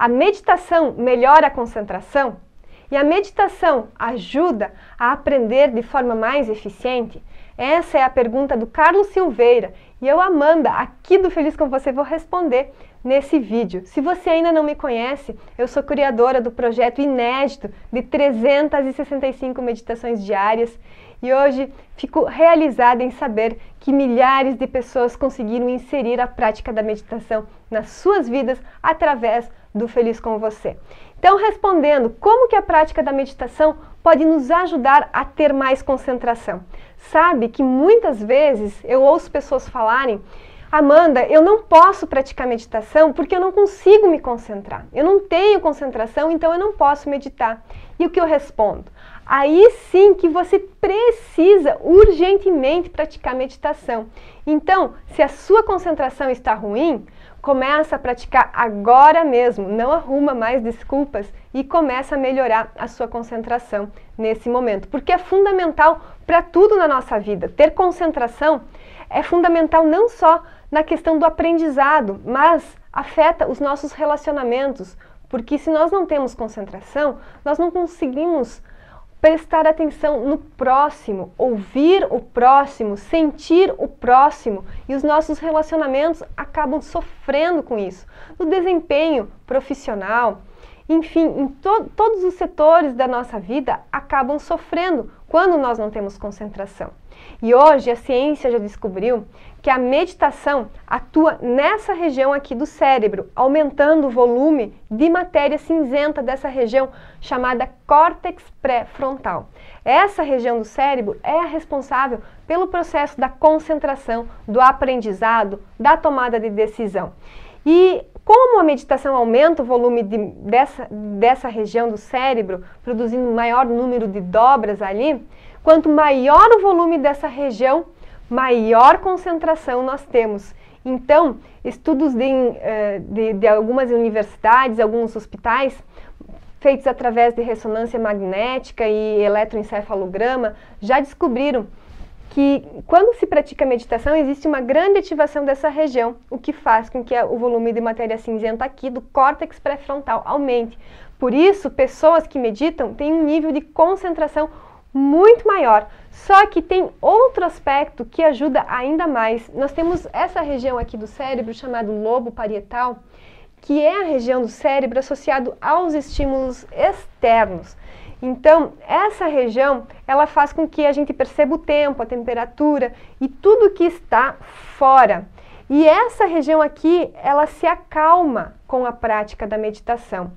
A meditação melhora a concentração? E a meditação ajuda a aprender de forma mais eficiente? Essa é a pergunta do Carlos Silveira e eu, Amanda, aqui do Feliz com Você, vou responder nesse vídeo. Se você ainda não me conhece, eu sou criadora do projeto inédito de 365 meditações diárias e hoje fico realizada em saber que milhares de pessoas conseguiram inserir a prática da meditação nas suas vidas através do Feliz com Você. Então, respondendo, como que a prática da meditação pode nos ajudar a ter mais concentração? Sabe que muitas vezes eu ouço pessoas falarem Amanda, eu não posso praticar meditação porque eu não consigo me concentrar. Eu não tenho concentração, então eu não posso meditar. E o que eu respondo? Aí sim que você precisa urgentemente praticar meditação. Então, se a sua concentração está ruim, começa a praticar agora mesmo, não arruma mais desculpas e começa a melhorar a sua concentração nesse momento, porque é fundamental para tudo na nossa vida. Ter concentração é fundamental não só na questão do aprendizado, mas afeta os nossos relacionamentos, porque se nós não temos concentração, nós não conseguimos prestar atenção no próximo, ouvir o próximo, sentir o próximo e os nossos relacionamentos acabam sofrendo com isso. No desempenho profissional, enfim, em to todos os setores da nossa vida acabam sofrendo quando nós não temos concentração. E hoje a ciência já descobriu que a meditação atua nessa região aqui do cérebro, aumentando o volume de matéria cinzenta dessa região chamada córtex pré-frontal. Essa região do cérebro é a responsável pelo processo da concentração, do aprendizado, da tomada de decisão. E como a meditação aumenta o volume de, dessa, dessa região do cérebro, produzindo um maior número de dobras ali, quanto maior o volume dessa região, maior concentração nós temos. Então, estudos de, eh, de, de algumas universidades, alguns hospitais, feitos através de ressonância magnética e eletroencefalograma, já descobriram que quando se pratica meditação existe uma grande ativação dessa região, o que faz com que o volume de matéria cinzenta aqui do córtex pré-frontal aumente. Por isso, pessoas que meditam têm um nível de concentração muito maior. Só que tem outro aspecto que ajuda ainda mais. Nós temos essa região aqui do cérebro chamado lobo parietal, que é a região do cérebro associado aos estímulos externos. Então, essa região, ela faz com que a gente perceba o tempo, a temperatura e tudo que está fora. E essa região aqui, ela se acalma com a prática da meditação.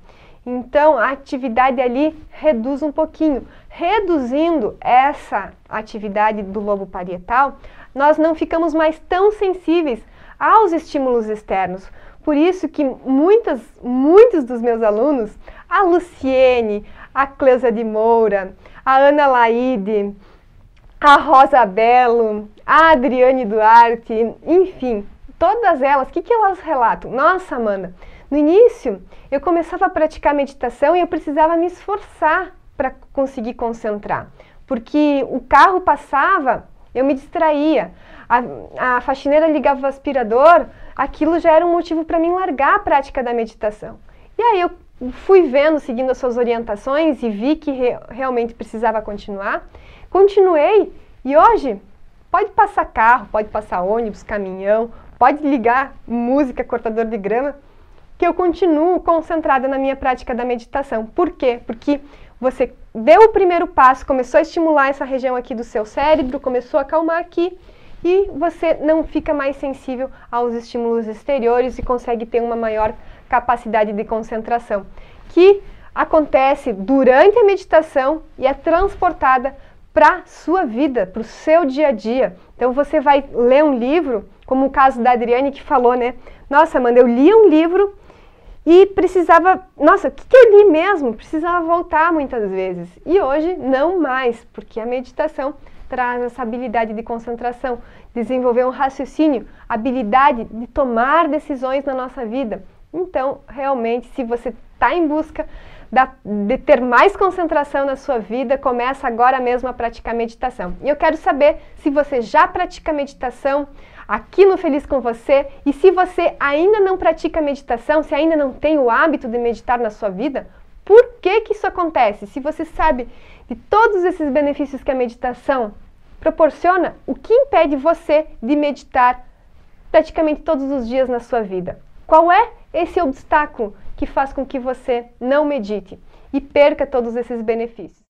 Então, a atividade ali reduz um pouquinho. Reduzindo essa atividade do lobo parietal, nós não ficamos mais tão sensíveis aos estímulos externos. Por isso que muitas, muitos dos meus alunos, a Luciene, a Cleusa de Moura, a Ana Laide, a Rosa Belo, a Adriane Duarte, enfim, todas elas, o que, que elas relatam? Nossa, Amanda, no início eu começava a praticar meditação e eu precisava me esforçar para conseguir concentrar, porque o carro passava, eu me distraía, a, a faxineira ligava o aspirador, aquilo já era um motivo para mim largar a prática da meditação. E aí eu fui vendo, seguindo as suas orientações e vi que re realmente precisava continuar. Continuei e hoje pode passar carro, pode passar ônibus, caminhão, pode ligar música, cortador de grama, que eu continuo concentrada na minha prática da meditação. Por quê? Porque você deu o primeiro passo, começou a estimular essa região aqui do seu cérebro, começou a acalmar aqui e você não fica mais sensível aos estímulos exteriores e consegue ter uma maior capacidade de concentração, que acontece durante a meditação e é transportada para sua vida, para o seu dia a dia. Então você vai ler um livro, como o caso da Adriane que falou, né? Nossa, Amanda, eu li um livro e precisava, nossa, o que, que eu li mesmo? Precisava voltar muitas vezes. E hoje não mais, porque a meditação traz essa habilidade de concentração, desenvolver um raciocínio, habilidade de tomar decisões na nossa vida. Então, realmente, se você está em busca da, de ter mais concentração na sua vida, começa agora mesmo a praticar meditação. E eu quero saber se você já pratica meditação, aqui no Feliz com Você. E se você ainda não pratica meditação, se ainda não tem o hábito de meditar na sua vida, por que, que isso acontece? Se você sabe de todos esses benefícios que a meditação proporciona, o que impede você de meditar praticamente todos os dias na sua vida? Qual é esse obstáculo que faz com que você não medite e perca todos esses benefícios?